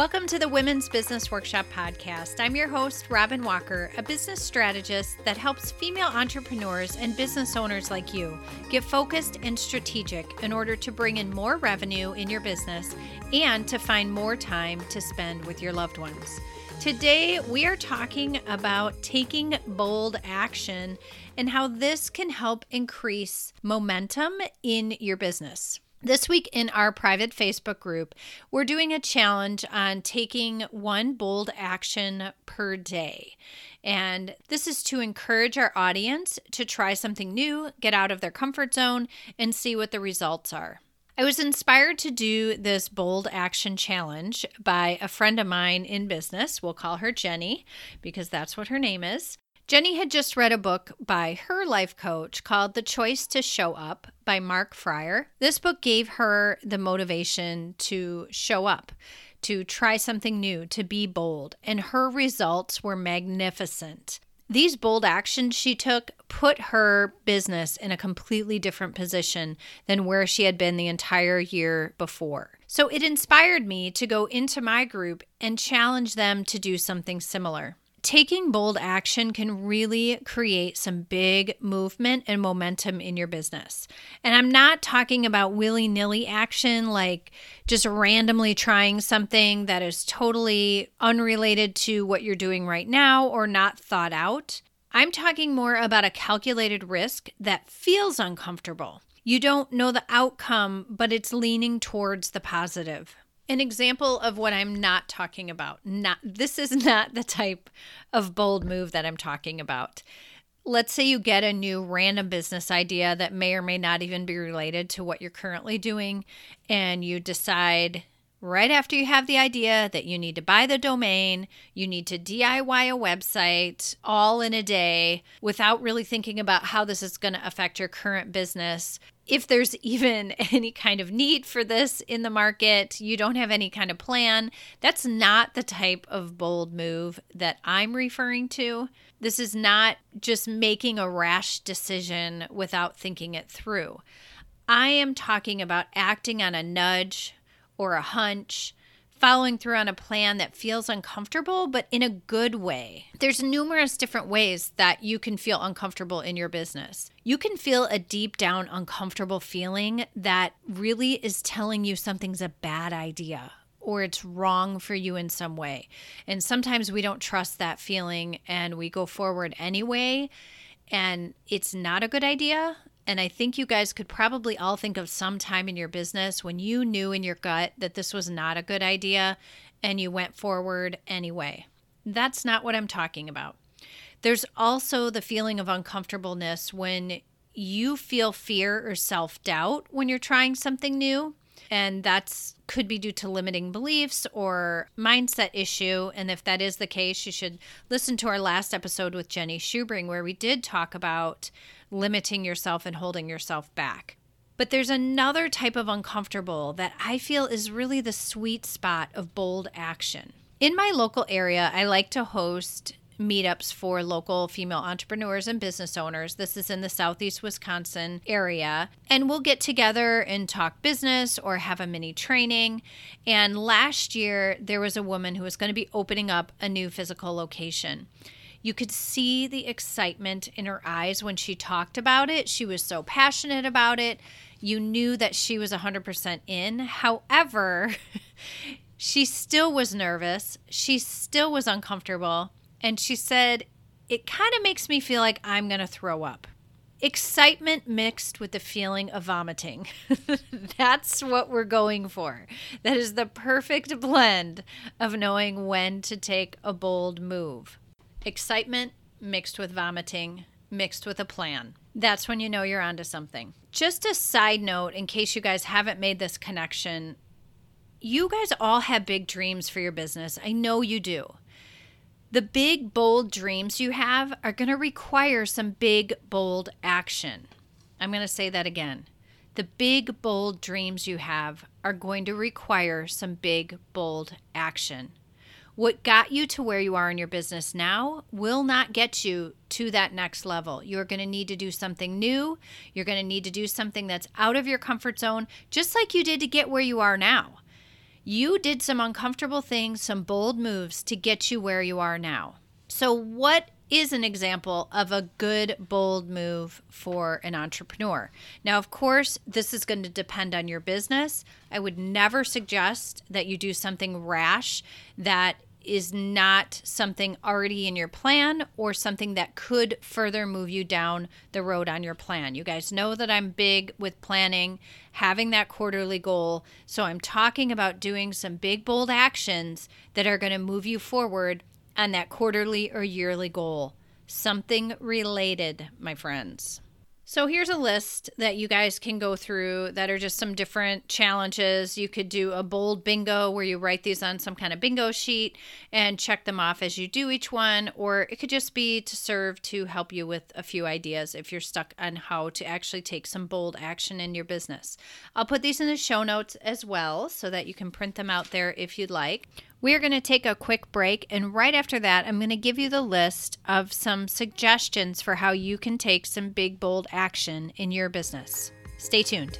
Welcome to the Women's Business Workshop Podcast. I'm your host, Robin Walker, a business strategist that helps female entrepreneurs and business owners like you get focused and strategic in order to bring in more revenue in your business and to find more time to spend with your loved ones. Today, we are talking about taking bold action and how this can help increase momentum in your business. This week in our private Facebook group, we're doing a challenge on taking one bold action per day. And this is to encourage our audience to try something new, get out of their comfort zone, and see what the results are. I was inspired to do this bold action challenge by a friend of mine in business. We'll call her Jenny because that's what her name is. Jenny had just read a book by her life coach called The Choice to Show Up by Mark Fryer. This book gave her the motivation to show up, to try something new, to be bold, and her results were magnificent. These bold actions she took put her business in a completely different position than where she had been the entire year before. So it inspired me to go into my group and challenge them to do something similar taking bold action can really create some big movement and momentum in your business. And I'm not talking about willy nilly action, like just randomly trying something that is totally unrelated to what you're doing right now or not thought out. I'm talking more about a calculated risk that feels uncomfortable. You don't know the outcome, but it's leaning towards the positive an example of what I'm not talking about. Not this is not the type of bold move that I'm talking about. Let's say you get a new random business idea that may or may not even be related to what you're currently doing and you decide right after you have the idea that you need to buy the domain, you need to DIY a website all in a day without really thinking about how this is going to affect your current business if there's even any kind of need for this in the market, you don't have any kind of plan. That's not the type of bold move that I'm referring to. This is not just making a rash decision without thinking it through. I am talking about acting on a nudge or a hunch following through on a plan that feels uncomfortable, but in a good way. There's numerous different ways that you can feel uncomfortable in your business. You can feel a deep down uncomfortable feeling that really is telling you something's a bad idea or it's wrong for you in some way. And sometimes we don't trust that feeling and we go forward anyway. And it's not a good idea. And I think you guys could probably all think of some time in your business when you knew in your gut that this was not a good idea and you went forward anyway. That's not what I'm talking about. There's also the feeling of uncomfortableness when you feel fear or self doubt when you're trying something new. And that's could be due to limiting beliefs or mindset issue. And if that is the case, you should listen to our last episode with Jenny Schubring, where we did talk about limiting yourself and holding yourself back. But there's another type of uncomfortable that I feel is really the sweet spot of bold action. In my local area, I like to host meetups for local female entrepreneurs and business owners. This is in the southeast Wisconsin area. And we'll get together and talk business or have a mini training. And last year, there was a woman who was going to be opening up a new physical location. You could see the excitement in her eyes when she talked about it. She was so passionate about it. You knew that she was 100% in. However, she still was nervous. She still was uncomfortable. And she said, It kind of makes me feel like I'm going to throw up. Excitement mixed with the feeling of vomiting. That's what we're going for. That is the perfect blend of knowing when to take a bold move. Excitement mixed with vomiting, mixed with a plan. That's when you know you're onto something. Just a side note, in case you guys haven't made this connection, you guys all have big dreams for your business. I know you do. The big, bold dreams you have are going to require some big, bold action. I'm going to say that again. The big, bold dreams you have are going to require some big, bold action. What got you to where you are in your business now will not get you to that next level. You're going to need to do something new. You're going to need to do something that's out of your comfort zone, just like you did to get where you are now. You did some uncomfortable things, some bold moves to get you where you are now. So, what is an example of a good, bold move for an entrepreneur. Now, of course, this is going to depend on your business. I would never suggest that you do something rash that is not something already in your plan or something that could further move you down the road on your plan. You guys know that I'm big with planning, having that quarterly goal. So I'm talking about doing some big, bold actions that are going to move you forward on that quarterly or yearly goal. Something related, my friends. So here's a list that you guys can go through that are just some different challenges. You could do a bold bingo where you write these on some kind of bingo sheet and check them off as you do each one, or it could just be to serve to help you with a few ideas if you're stuck on how to actually take some bold action in your business. I'll put these in the show notes as well so that you can print them out there if you'd like. We are going to take a quick break, and right after that, I'm going to give you the list of some suggestions for how you can take some big, bold action in your business. Stay tuned.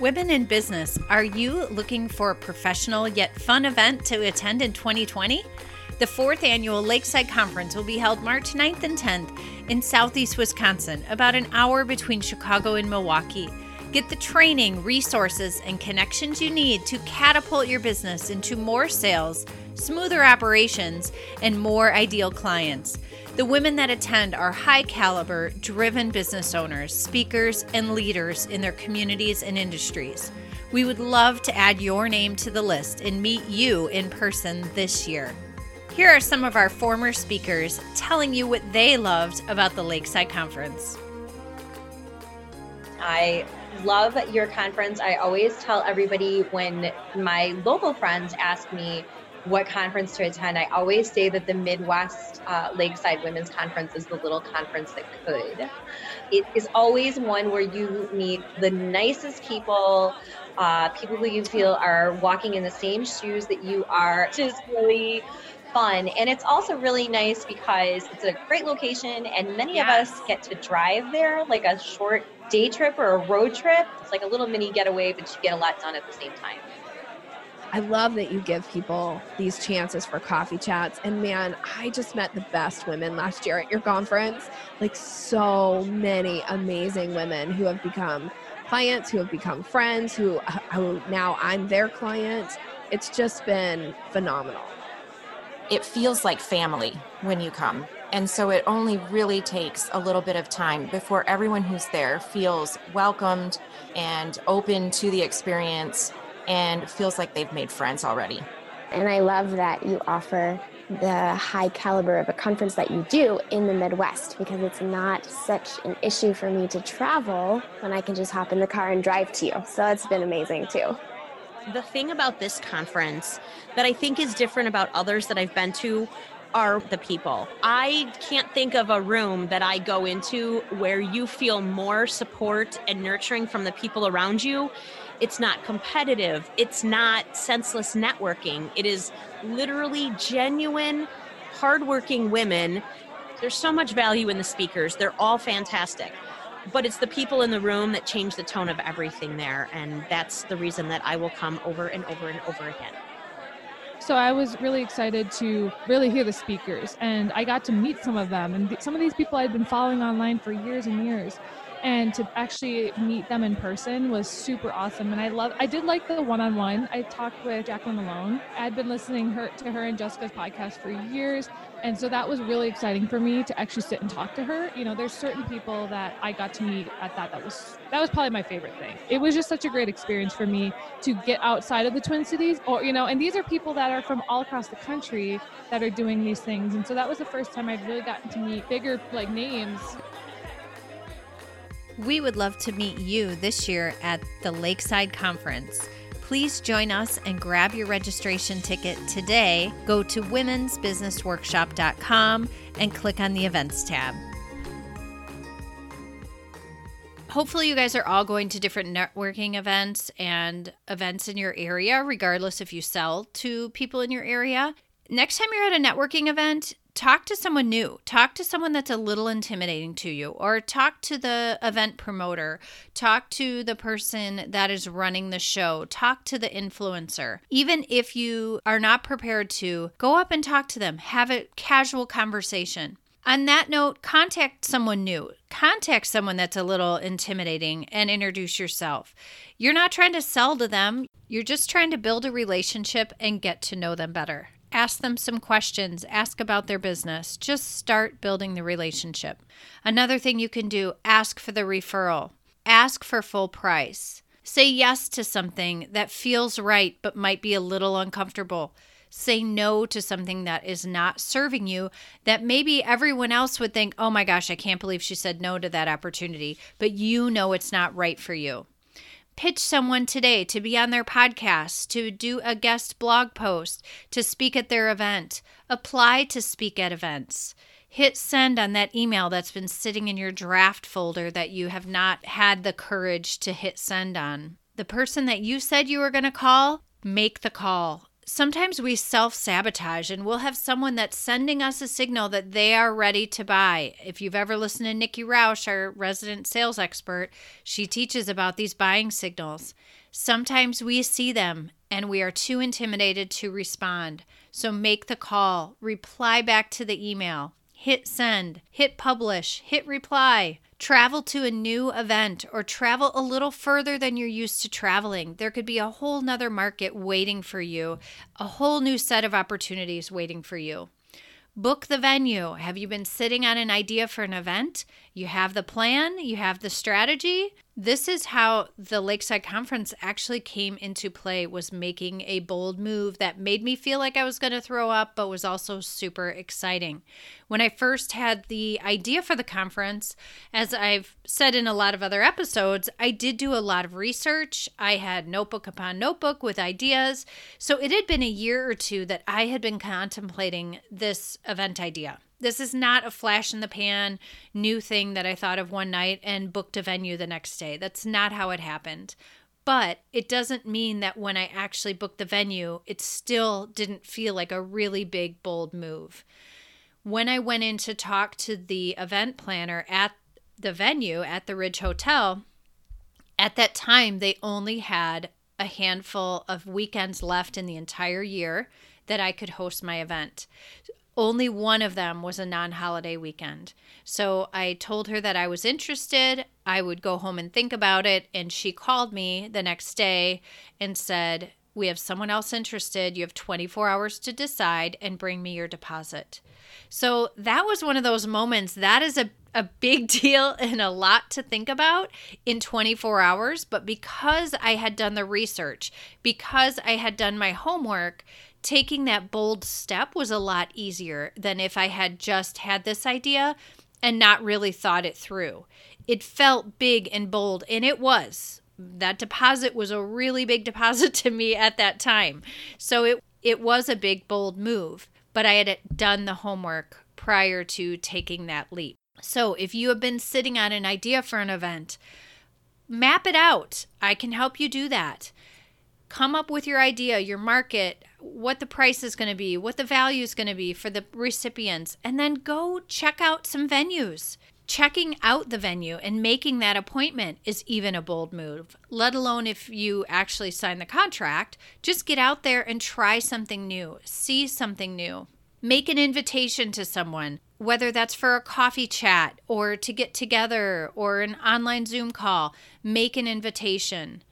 Women in business, are you looking for a professional yet fun event to attend in 2020? The fourth annual Lakeside Conference will be held March 9th and 10th in southeast Wisconsin, about an hour between Chicago and Milwaukee. Get the training, resources, and connections you need to catapult your business into more sales, smoother operations, and more ideal clients. The women that attend are high caliber, driven business owners, speakers, and leaders in their communities and industries. We would love to add your name to the list and meet you in person this year. Here are some of our former speakers telling you what they loved about the Lakeside Conference. I love your conference. I always tell everybody when my local friends ask me what conference to attend, I always say that the Midwest uh, Lakeside Women's Conference is the little conference that could. It is always one where you meet the nicest people, uh, people who you feel are walking in the same shoes that you are. Just really fun. And it's also really nice because it's a great location, and many yes. of us get to drive there like a short day trip or a road trip. It's like a little mini getaway, but you get a lot done at the same time. I love that you give people these chances for coffee chats. And man, I just met the best women last year at your conference. Like so many amazing women who have become clients, who have become friends, who, uh, who now I'm their client. It's just been phenomenal. It feels like family when you come. And so it only really takes a little bit of time before everyone who's there feels welcomed and open to the experience and feels like they've made friends already. And I love that you offer the high caliber of a conference that you do in the Midwest because it's not such an issue for me to travel when I can just hop in the car and drive to you. So it's been amazing too. The thing about this conference that I think is different about others that I've been to are the people. I can't think of a room that I go into where you feel more support and nurturing from the people around you. It's not competitive, it's not senseless networking. It is literally genuine, hardworking women. There's so much value in the speakers, they're all fantastic. But it's the people in the room that change the tone of everything there. And that's the reason that I will come over and over and over again. So I was really excited to really hear the speakers, and I got to meet some of them. And some of these people I'd been following online for years and years and to actually meet them in person was super awesome and i love i did like the one-on-one i talked with jacqueline malone i'd been listening her to her and jessica's podcast for years and so that was really exciting for me to actually sit and talk to her. You know there's certain people that i got to meet at that that was that was probably my favorite thing. It was just such a great experience for me to get outside of the twin cities or you know and these are people that are from all across the country that are doing these things. And so that was the first time i'd really gotten to meet bigger like names. We would love to meet you this year at the Lakeside Conference. Please join us and grab your registration ticket today. Go to womensbusinessworkshop.com and click on the events tab. Hopefully, you guys are all going to different networking events and events in your area, regardless if you sell to people in your area. Next time you're at a networking event, talk to someone new. Talk to someone that's a little intimidating to you, or talk to the event promoter. Talk to the person that is running the show. Talk to the influencer. Even if you are not prepared to, go up and talk to them. Have a casual conversation. On that note, contact someone new. Contact someone that's a little intimidating and introduce yourself. You're not trying to sell to them, you're just trying to build a relationship and get to know them better. Ask them some questions, ask about their business. Just start building the relationship. Another thing you can do ask for the referral, ask for full price. Say yes to something that feels right but might be a little uncomfortable say no to something that is not serving you that maybe everyone else would think, oh my gosh, I can't believe she said no to that opportunity, but you know it's not right for you. Pitch someone today to be on their podcast, to do a guest blog post, to speak at their event. Apply to speak at events. Hit send on that email that's been sitting in your draft folder that you have not had the courage to hit send on. The person that you said you were going to call, make the call sometimes we self sabotage and we'll have someone that's sending us a signal that they are ready to buy. If you've ever listened to Nikki Roush, our resident sales expert, she teaches about these buying signals. Sometimes we see them and we are too intimidated to respond. So make the call, reply back to the email, hit send, hit publish, hit reply. Travel to a new event or travel a little further than you're used to traveling. There could be a whole nother market waiting for you, a whole new set of opportunities waiting for you. Book the venue. Have you been sitting on an idea for an event? You have the plan, you have the strategy. This is how the Lakeside Conference actually came into play was making a bold move that made me feel like I was going to throw up but was also super exciting. When I first had the idea for the conference, as I've said in a lot of other episodes, I did do a lot of research. I had notebook upon notebook with ideas. So it had been a year or two that I had been contemplating this event idea. This is not a flash in the pan new thing that I thought of one night and booked a venue the next day. That's not how it happened. But it doesn't mean that when I actually booked the venue, it still didn't feel like a really big, bold move. When I went in to talk to the event planner at the venue at the Ridge Hotel, at that time, they only had a handful of weekends left in the entire year that I could host my event only one of them was a non holiday weekend. So I told her that I was interested. I would go home and think about it. And she called me the next day and said, We have someone else interested. You have 24 hours to decide and bring me your deposit. So that was one of those moments. That is a a big deal and a lot to think about in 24 hours. But because I had done the research, because I had done my homework, taking that bold step was a lot easier than if I had just had this idea and not really thought it through. It felt big and bold, and it was. That deposit was a really big deposit to me at that time. So it it was a big bold move, but I had done the homework prior to taking that leap. So if you have been sitting on an idea for an event, map it out. I can help you do that. Come up with your idea, your market, what the price is going to be, what the value is going to be for the recipients, and then go check out some venues. Checking out the venue and making that appointment is even a bold move, let alone if you actually sign the contract. Just get out there and try something new, see something new. Make an invitation to someone, whether that's for a coffee chat or to get together or an online Zoom call. Make an invitation.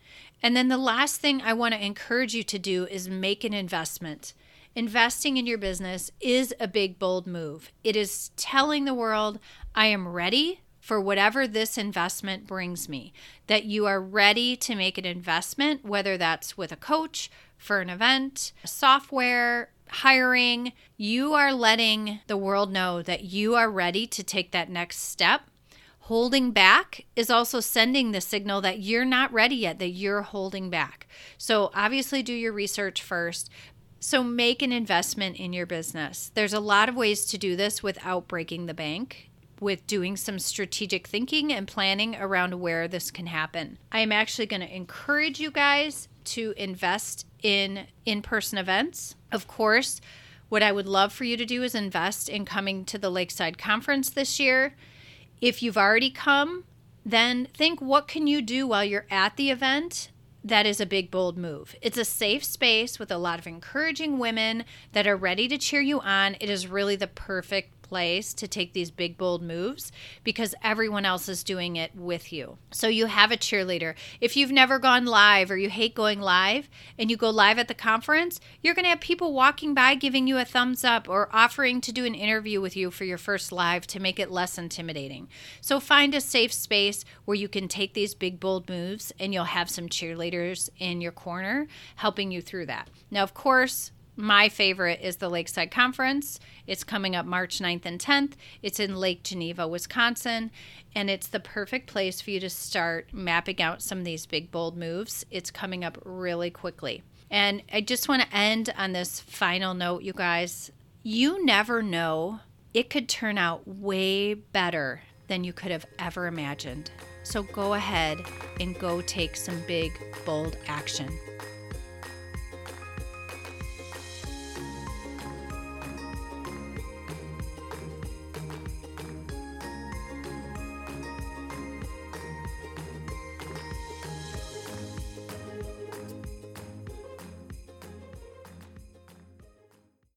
And then the last thing I want to encourage you to do is make an investment. Investing in your business is a big, bold move. It is telling the world, I am ready for whatever this investment brings me. That you are ready to make an investment, whether that's with a coach, for an event, software, hiring. You are letting the world know that you are ready to take that next step Holding back is also sending the signal that you're not ready yet, that you're holding back. So, obviously, do your research first. So, make an investment in your business. There's a lot of ways to do this without breaking the bank with doing some strategic thinking and planning around where this can happen. I am actually going to encourage you guys to invest in in person events. Of course, What I would love for you to do is invest in coming to the Lakeside Conference this year. If you've already come, then think what can you do while you're at the event that is a big, bold move. It's a safe space with a lot of encouraging women that are ready to cheer you on. It is really the perfect place to take these big, bold moves because everyone else is doing it with you. So you have a cheerleader. If you've never gone live or you hate going live and you go live at the conference, you're going to have people walking by giving you a thumbs up or offering to do an interview with you for your first live to make it less intimidating. So find a safe space where you can take these big, bold moves and you'll have some cheerleaders in your corner helping you through that. Now, of course, my favorite is the Lakeside Conference. It's coming up March 9th and 10th. It's in Lake Geneva, Wisconsin, and it's the perfect place for you to start mapping out some of these big, bold moves. It's coming up really quickly. And I just want to end on this final note, you guys. You never know, it could turn out way better than you could have ever imagined. So go ahead and go take some big, bold action.